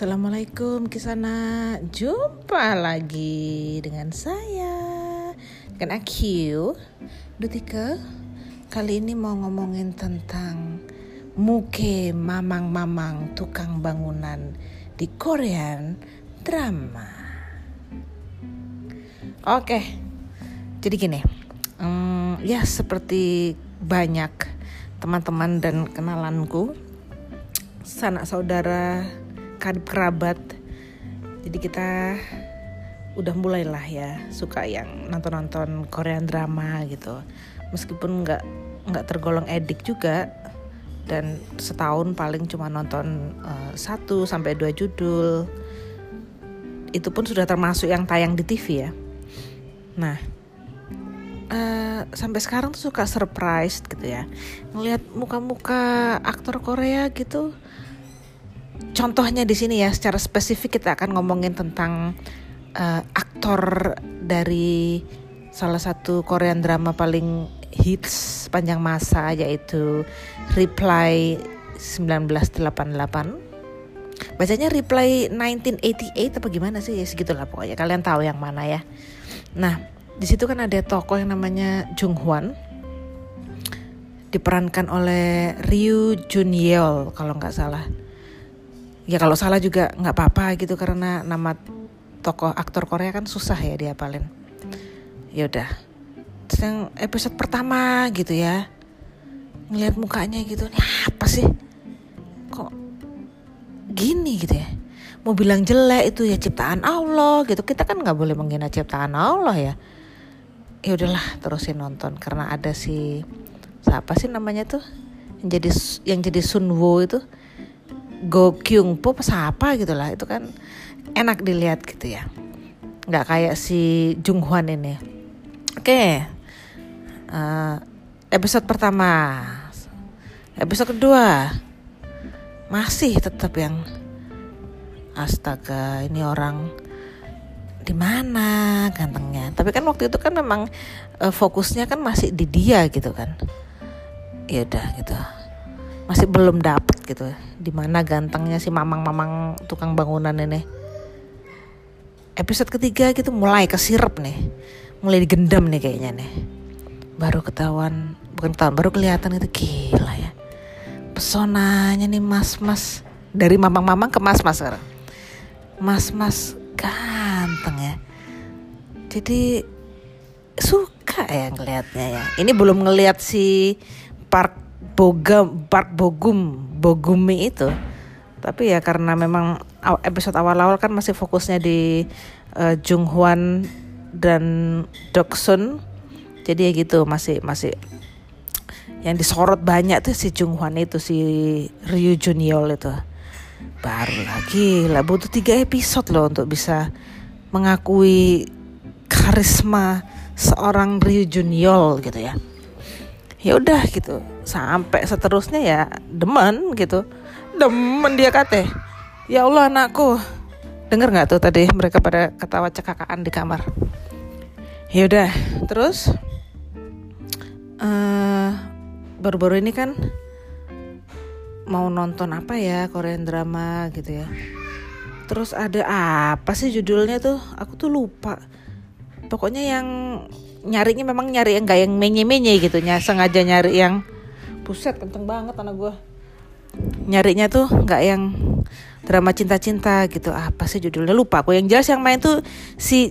Assalamualaikum Kisana. Jumpa lagi dengan saya Dengan Akyu Dutika Kali ini mau ngomongin tentang Muke mamang-mamang tukang bangunan Di Korean drama. Oke Jadi gini um, Ya seperti banyak teman-teman dan kenalanku sanak saudara karib kerabat. Jadi kita udah mulailah ya suka yang nonton-nonton Korean drama gitu. Meskipun nggak nggak tergolong edik juga dan setahun paling cuma nonton uh, sampai dua judul. Itu pun sudah termasuk yang tayang di TV ya. Nah uh, sampai sekarang tuh suka surprise gitu ya. Ngelihat muka-muka aktor Korea gitu contohnya di sini ya secara spesifik kita akan ngomongin tentang uh, aktor dari salah satu Korean drama paling hits sepanjang masa yaitu Reply 1988 bacanya Reply 1988 apa gimana sih? Ya segitulah pokoknya. Kalian tahu yang mana ya. Nah di situ kan ada tokoh yang namanya Jung Hwan. Diperankan oleh Ryu Jun Yeol kalau nggak salah ya kalau salah juga nggak apa-apa gitu karena nama tokoh aktor Korea kan susah ya dia paling ya udah. Yang episode pertama gitu ya. Ngelihat mukanya gitu nih apa sih? Kok gini gitu ya? Mau bilang jelek itu ya ciptaan Allah gitu. Kita kan nggak boleh menghina ciptaan Allah ya. Ya udahlah terusin nonton. Karena ada si siapa sih namanya tuh? Yang jadi yang jadi Sunwo itu Go Kyung Po apa gitu lah. Itu kan enak dilihat gitu ya. Nggak kayak si Jung Hwan ini. Oke. Okay. uh, eh, episode pertama. Episode kedua. Masih tetap yang astaga ini orang di mana gantengnya? Tapi kan waktu itu kan memang uh, fokusnya kan masih di dia gitu kan. Ya udah gitu masih belum dapet gitu. Di mana gantengnya si mamang-mamang tukang bangunan ini. Episode ketiga gitu mulai kesirep nih. Mulai digendam nih kayaknya nih. Baru ketahuan bukan ketahuan baru kelihatan itu gila ya. Pesonanya nih mas-mas. Dari mamang-mamang ke mas-mas sekarang. Mas-mas ganteng ya. Jadi suka ya ngelihatnya ya. Ini belum ngelihat si Park Bogam Park Bogum Bogumi itu. Tapi ya karena memang episode awal-awal kan masih fokusnya di uh, Jung Hwan dan Doksun jadi ya gitu masih masih yang disorot banyak tuh si Jung Hwan itu si Ryu Juniol itu. Baru lagi lah butuh tiga episode loh untuk bisa mengakui karisma seorang Ryu Juniol gitu ya ya udah gitu. Sampai seterusnya ya demen gitu. Demen dia kate ya Allah anakku. Dengar nggak tuh tadi mereka pada ketawa cekakaan di kamar? Ya udah terus uh, baru-baru ini kan mau nonton apa ya Korean drama gitu ya. Terus ada apa sih judulnya tuh? Aku tuh lupa. Pokoknya yang nyarinya memang nyari yang gak yang menye-menye gitu ya sengaja nyari yang buset kenceng banget anak gue nyarinya tuh nggak yang drama cinta-cinta gitu. Apa sih judulnya? Lupa aku yang jelas yang main tuh si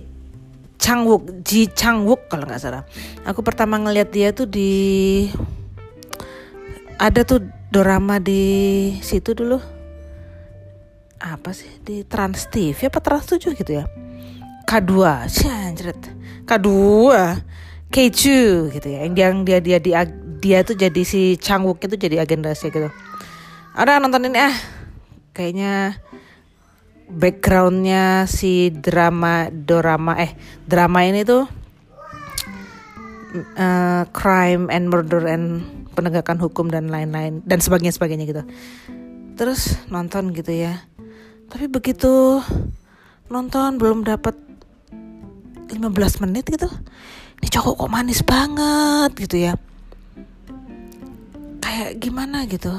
Changwook Ji Changwook kalau nggak salah. Aku pertama ngeliat dia tuh di ada tuh drama di situ dulu. Apa sih? Di Trans TV apa Trans 7 gitu ya? K2 sih K2 Keju gitu ya. Yang dia dia dia dia tuh jadi si Changwook itu jadi agenda sih gitu. Ada nonton ini ah kayaknya backgroundnya si drama drama eh drama ini tuh uh, crime and murder and penegakan hukum dan lain-lain dan sebagainya sebagainya gitu. Terus nonton gitu ya. Tapi begitu nonton belum dapat 15 menit gitu. Ini cowok kok manis banget gitu ya. Kayak gimana gitu.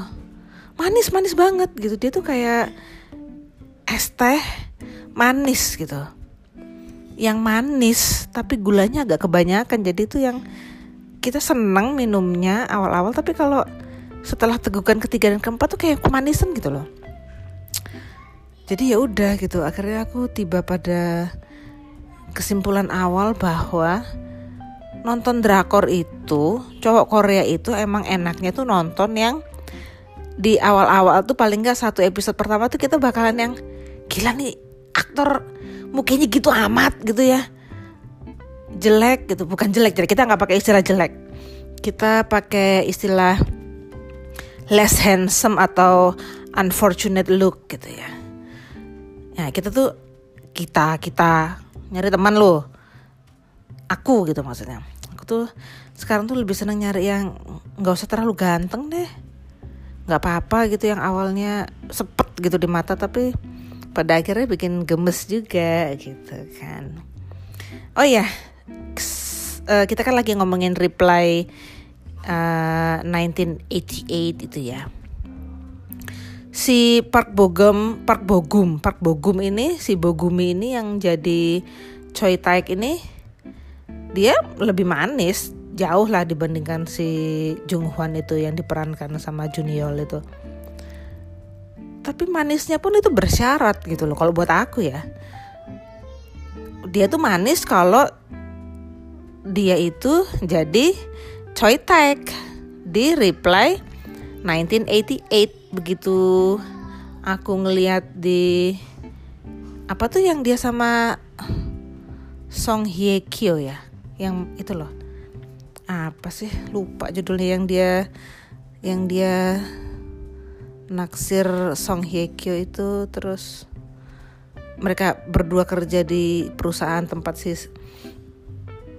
Manis manis banget gitu. Dia tuh kayak es teh manis gitu. Yang manis tapi gulanya agak kebanyakan. Jadi itu yang kita senang minumnya awal-awal. Tapi kalau setelah tegukan ketiga dan keempat tuh kayak kemanisan gitu loh. Jadi ya udah gitu. Akhirnya aku tiba pada kesimpulan awal bahwa nonton drakor itu cowok Korea itu emang enaknya tuh nonton yang di awal-awal tuh paling nggak satu episode pertama tuh kita bakalan yang gila nih aktor mukanya gitu amat gitu ya. Jelek gitu bukan jelek jadi kita nggak pakai istilah jelek. Kita pakai istilah less handsome atau unfortunate look gitu ya. Ya kita tuh kita kita nyari teman lo aku gitu maksudnya. Aku tuh sekarang tuh lebih seneng nyari yang nggak usah terlalu ganteng deh. Nggak apa-apa gitu yang awalnya sepet gitu di mata tapi pada akhirnya bikin gemes juga gitu kan. Oh ya uh, kita kan lagi ngomongin reply uh, eh, 1988 itu ya si Park Bogum Park Bogum Park Bogum ini si Bogumi ini yang jadi Choi Taek ini dia lebih manis jauh lah dibandingkan si Jung Hwan itu yang diperankan sama Junior itu. Tapi manisnya pun itu bersyarat gitu loh kalau buat aku ya. Dia tuh manis kalau dia itu jadi Choi Taek di Reply 1988 begitu aku ngeliat di apa tuh yang dia sama Song Hye Kyo ya? Yang itu loh. Apa sih? Lupa judulnya yang dia yang dia naksir Song Hye Kyo itu terus mereka berdua kerja di perusahaan tempat si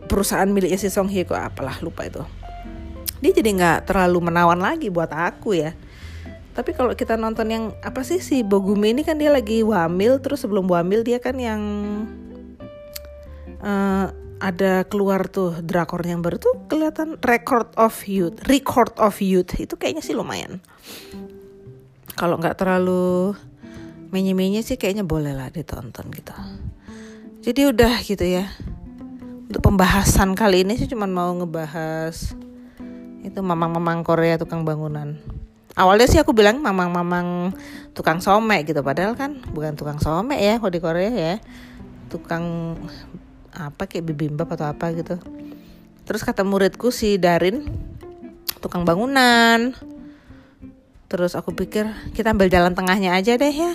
perusahaan miliknya si Song Hye Kyo apalah lupa itu. Dia jadi nggak terlalu menawan lagi buat aku ya tapi kalau kita nonton yang apa sih si Bogumi ini kan dia lagi wamil terus sebelum wamil dia kan yang uh, ada keluar tuh drakor yang baru tuh kelihatan record of youth record of youth. Itu kayaknya sih lumayan. Kalau nggak terlalu menye-menye sih kayaknya boleh lah ditonton gitu. Jadi udah gitu ya. Untuk pembahasan kali ini sih cuma mau ngebahas itu mamang-mamang Korea tukang bangunan awalnya sih aku bilang mamang-mamang tukang somek gitu padahal kan bukan tukang somek ya kalau di Korea ya. Tukang apa kayak bibimbap atau apa gitu. Terus kata muridku si Darin tukang bangunan. Terus aku pikir kita ambil jalan tengahnya aja deh ya.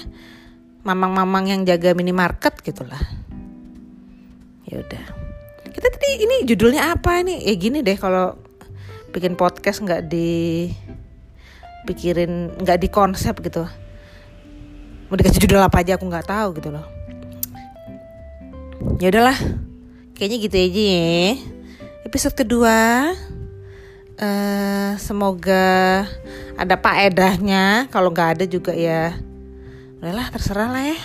Mamang-mamang yang jaga minimarket gitulah. Ya udah. Kita tadi ini judulnya apa ini? Ya gini deh kalau bikin podcast nggak di pikirin nggak di konsep gitu. Mau dikasih judul apa aja aku nggak tahu gitu loh. Ya udahlah kayaknya gitu aja ya. Episode kedua uh, semoga ada faedahnya. Kalau nggak ada juga ya udahlah terserah lah ya.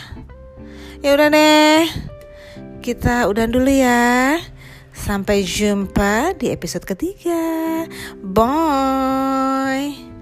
Ya udah deh kita udah dulu ya. Sampai jumpa di episode ketiga. Bye